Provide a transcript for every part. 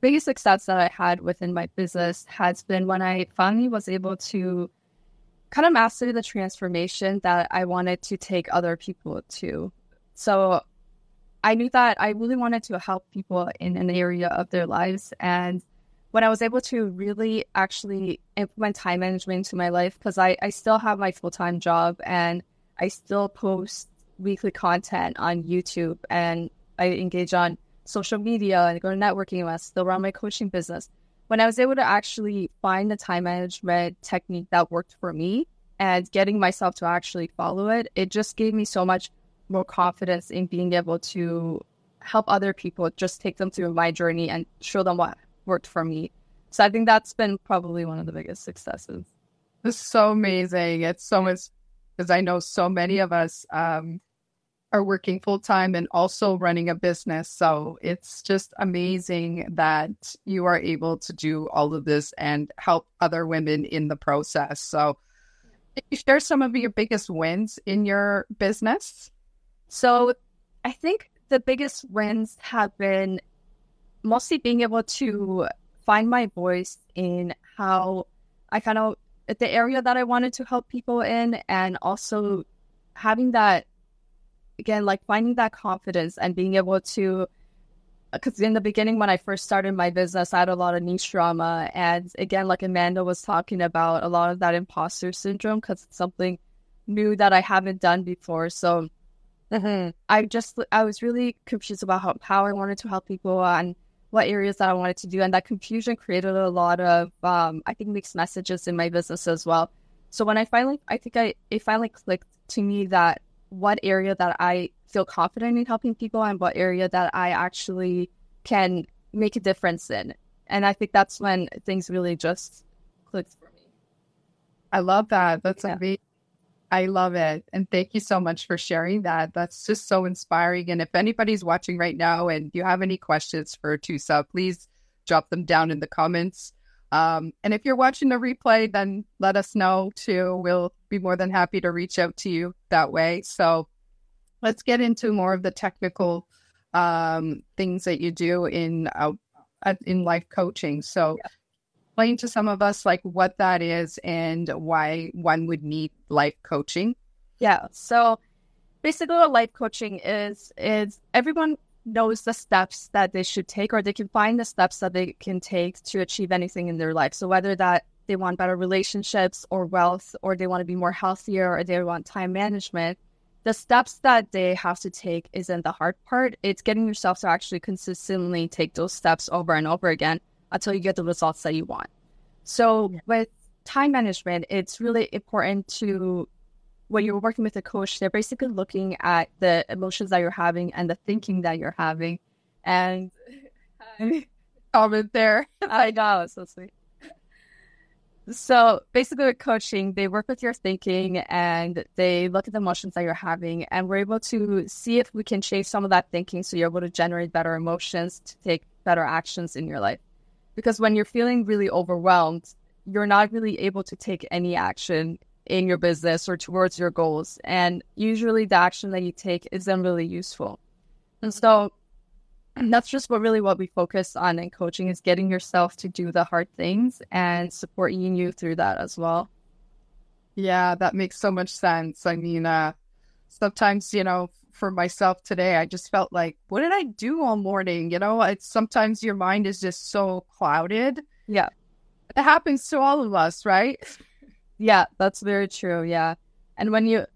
biggest success that I had within my business has been when I finally was able to kind of master the transformation that I wanted to take other people to. So I knew that I really wanted to help people in an area of their lives. And when I was able to really actually implement time management into my life, because I, I still have my full time job and I still post weekly content on YouTube and I engage on social media and go to networking events, still run my coaching business. When I was able to actually find the time management technique that worked for me and getting myself to actually follow it, it just gave me so much more confidence in being able to help other people, just take them through my journey and show them what worked for me. So I think that's been probably one of the biggest successes. It's so amazing. It's so much because I know so many of us um, are working full time and also running a business. So it's just amazing that you are able to do all of this and help other women in the process. So, you share some of your biggest wins in your business? So, I think the biggest wins have been mostly being able to find my voice in how I kind of the area that I wanted to help people in, and also having that again, like finding that confidence and being able to, because in the beginning, when I first started my business, I had a lot of niche drama. And again, like Amanda was talking about, a lot of that imposter syndrome, because it's something new that I haven't done before. So mm-hmm. I just, I was really confused about how, how I wanted to help people and what areas that I wanted to do. And that confusion created a lot of, um, I think, mixed messages in my business as well. So when I finally, I think I, it finally clicked to me that what area that I feel confident in helping people and what area that I actually can make a difference in. And I think that's when things really just clicks for me. I love that. That's yeah. amazing. I love it. And thank you so much for sharing that. That's just so inspiring. And if anybody's watching right now and you have any questions for Atoosa, please drop them down in the comments. Um, and if you're watching the replay, then let us know too. We'll be more than happy to reach out to you that way. So let's get into more of the technical um, things that you do in uh, in life coaching. So yeah. explain to some of us like what that is and why one would need life coaching. Yeah. So basically what life coaching is is everyone knows the steps that they should take or they can find the steps that they can take to achieve anything in their life. So whether that they want better relationships or wealth or they want to be more healthier or they want time management, the steps that they have to take isn't the hard part. It's getting yourself to actually consistently take those steps over and over again until you get the results that you want. So with time management, it's really important to when you're working with a coach, they're basically looking at the emotions that you're having and the thinking that you're having. And comment there. I know, so sweet. So basically, with coaching, they work with your thinking and they look at the emotions that you're having, and we're able to see if we can change some of that thinking so you're able to generate better emotions to take better actions in your life. Because when you're feeling really overwhelmed, you're not really able to take any action in your business or towards your goals. And usually the action that you take isn't really useful. And so that's just what really what we focus on in coaching is getting yourself to do the hard things and supporting you through that as well. Yeah, that makes so much sense. I mean, uh, sometimes, you know, for myself today, I just felt like, what did I do all morning? You know, it's sometimes your mind is just so clouded. Yeah. It happens to all of us, right? Yeah, that's very true. Yeah. And when you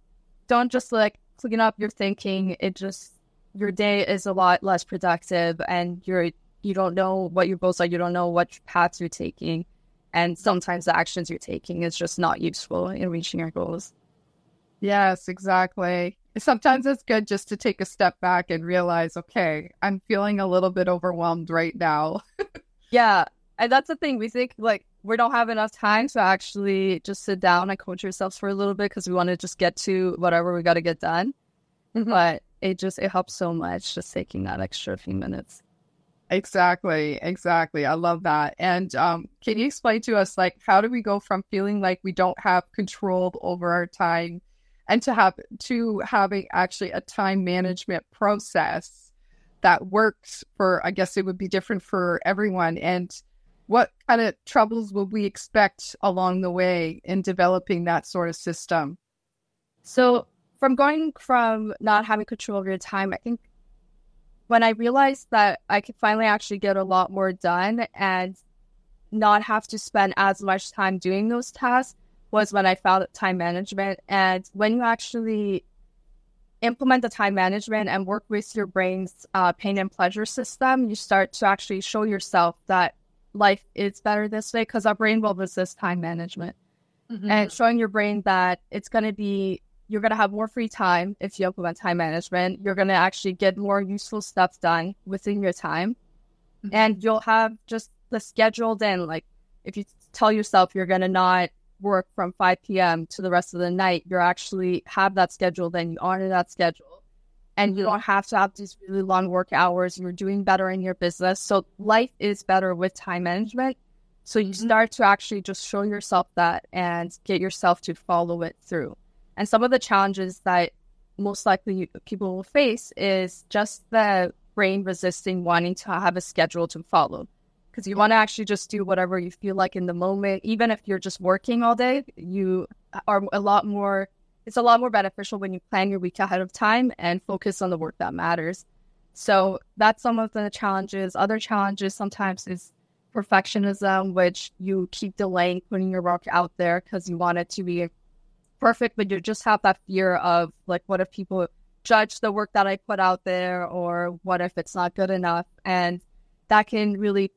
don't just like clean up your thinking, it just your day is a lot less productive and you're you don't know what your goals are, you don't know what paths you're taking. And sometimes the actions you're taking is just not useful in reaching your goals. Yes, exactly. Sometimes it's good just to take a step back and realize, okay, I'm feeling a little bit overwhelmed right now. yeah. And that's the thing. We think like we don't have enough time to actually just sit down and coach ourselves for a little bit because we want to just get to whatever we got to get done. Mm-hmm. But it just it helps so much just taking that extra few minutes. Exactly, exactly. I love that. And um, can you explain to us like how do we go from feeling like we don't have control over our time and to have to having actually a time management process that works for, I guess it would be different for everyone. And what kind of troubles will we expect along the way in developing that sort of system? So, from going from not having control of your time, I think when I realized that I could finally actually get a lot more done and not have to spend as much time doing those tasks was when I found time management. And when you actually implement the time management and work with your brain's uh, pain and pleasure system, you start to actually show yourself that life is better this way because our brain will resist time management. Mm-hmm. And showing your brain that it's going to be, you're going to have more free time if you implement time management. You're going to actually get more useful stuff done within your time. Mm-hmm. And you'll have just the scheduled in, like if you tell yourself you're going to not work from 5 p.m. to the rest of the night, you're actually have that schedule, then you honor that schedule. And you don't have to have these really long work hours. You're doing better in your business. So life is better with time management. So you mm-hmm. start to actually just show yourself that and get yourself to follow it through. And some of the challenges that most likely people will face is just the brain resisting wanting to have a schedule to follow because you want to actually just do whatever you feel like in the moment. Even if you're just working all day, you are a lot more, it's a lot more beneficial when you plan your week ahead of time and focus on the work that matters. So that's some of the challenges. Other challenges sometimes is perfectionism, which you keep delaying putting your work out there because you want it to be perfect, but you just have that fear of like, what if people judge the work that I put out there, or what if it's not good enough? And that can really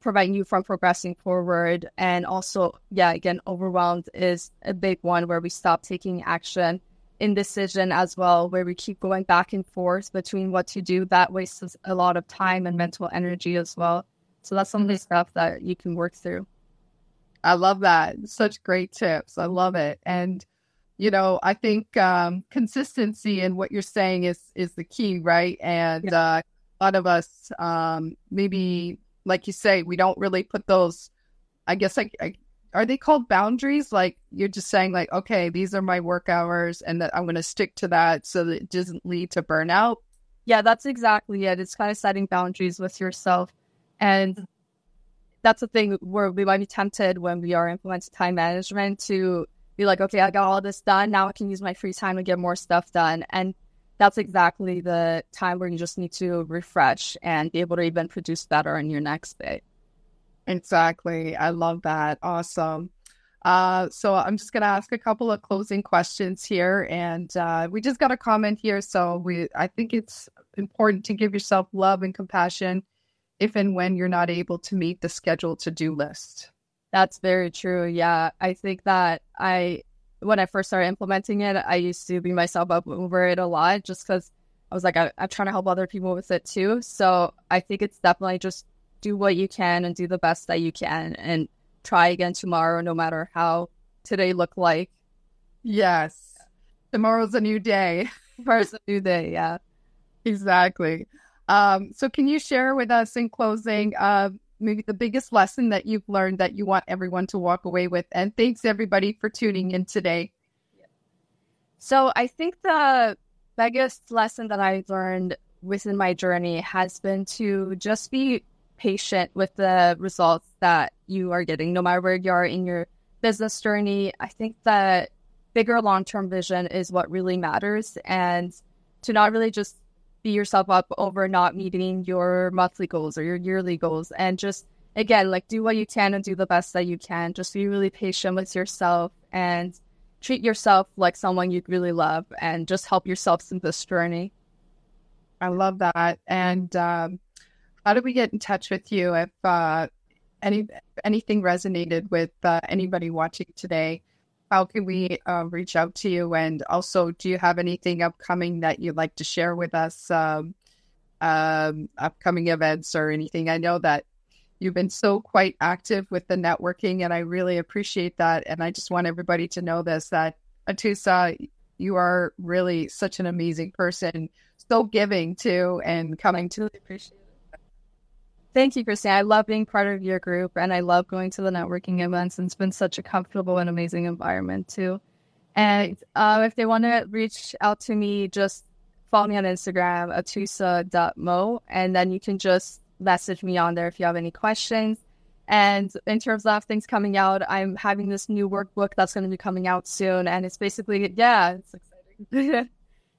prevent you from progressing forward. And also, yeah, again, overwhelmed is a big one where we stop taking action. Indecision as well, where we keep going back and forth between what to do. That wastes a lot of time and mental energy as well. So that's some of the mm-hmm. stuff that you can work through. I love that. Such great tips. I love it. And you know, I think um, consistency in what you're saying is is the key, right? And yeah. uh, a lot of us um, maybe like you say, we don't really put those. I guess like are they called boundaries? Like you're just saying like, okay, these are my work hours, and that I'm going to stick to that so that it doesn't lead to burnout. Yeah, that's exactly it. It's kind of setting boundaries with yourself, and that's the thing where we might be tempted when we are implementing time management to be like, okay, I got all this done. Now I can use my free time to get more stuff done. And that's exactly the time where you just need to refresh and be able to even produce better in your next day. Exactly. I love that. Awesome. Uh, so I'm just going to ask a couple of closing questions here, and uh, we just got a comment here. So we, I think it's important to give yourself love and compassion if and when you're not able to meet the scheduled to-do list. That's very true. Yeah, I think that I when I first started implementing it, I used to beat myself up over it a lot just because I was like, I, am trying to help other people with it too. So I think it's definitely just do what you can and do the best that you can and try again tomorrow, no matter how today looked like. Yes. Tomorrow's a new day. Tomorrow's a new day. Yeah. Exactly. Um, so can you share with us in closing, uh, maybe the biggest lesson that you've learned that you want everyone to walk away with. And thanks everybody for tuning in today. So I think the biggest lesson that I learned within my journey has been to just be patient with the results that you are getting, no matter where you are in your business journey. I think that bigger long term vision is what really matters and to not really just beat yourself up over not meeting your monthly goals or your yearly goals and just again like do what you can and do the best that you can. Just be really patient with yourself and treat yourself like someone you really love and just help yourself through this journey. I love that. And um, how do we get in touch with you if uh, any anything resonated with uh, anybody watching today how can we uh, reach out to you? And also, do you have anything upcoming that you'd like to share with us? Um, um, upcoming events or anything? I know that you've been so quite active with the networking, and I really appreciate that. And I just want everybody to know this that Atoosa, you are really such an amazing person, so giving too, and coming to appreciate Thank you, Christine. I love being part of your group and I love going to the networking events. And it's been such a comfortable and amazing environment, too. And uh, if they want to reach out to me, just follow me on Instagram, atusa.mo, and then you can just message me on there if you have any questions. And in terms of things coming out, I'm having this new workbook that's going to be coming out soon. And it's basically, yeah, it's exciting.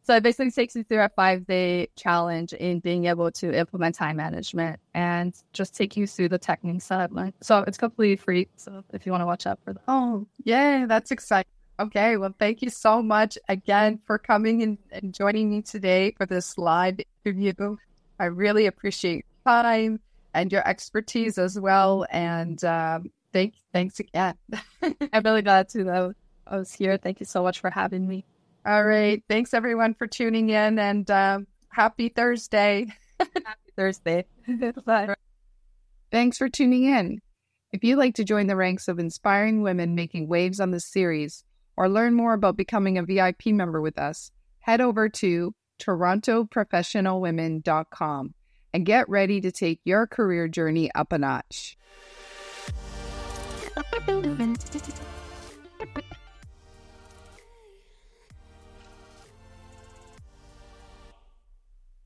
so it basically takes you through a five day challenge in being able to implement time management and just take you through the techniques that I've learned. So it's completely free. So if you want to watch out for that. Oh, yeah, that's exciting. Okay, well, thank you so much again for coming and, and joining me today for this live interview. I really appreciate your time and your expertise as well. And um, thank, thanks again. I'm really glad to that I was here. Thank you so much for having me. All right. Thanks everyone for tuning in and um, happy Thursday. happy Thursday. Bye. Thanks for tuning in. If you'd like to join the ranks of inspiring women making waves on this series, or learn more about becoming a VIP member with us, head over to torontoprofessionalwomen.com and get ready to take your career journey up a notch.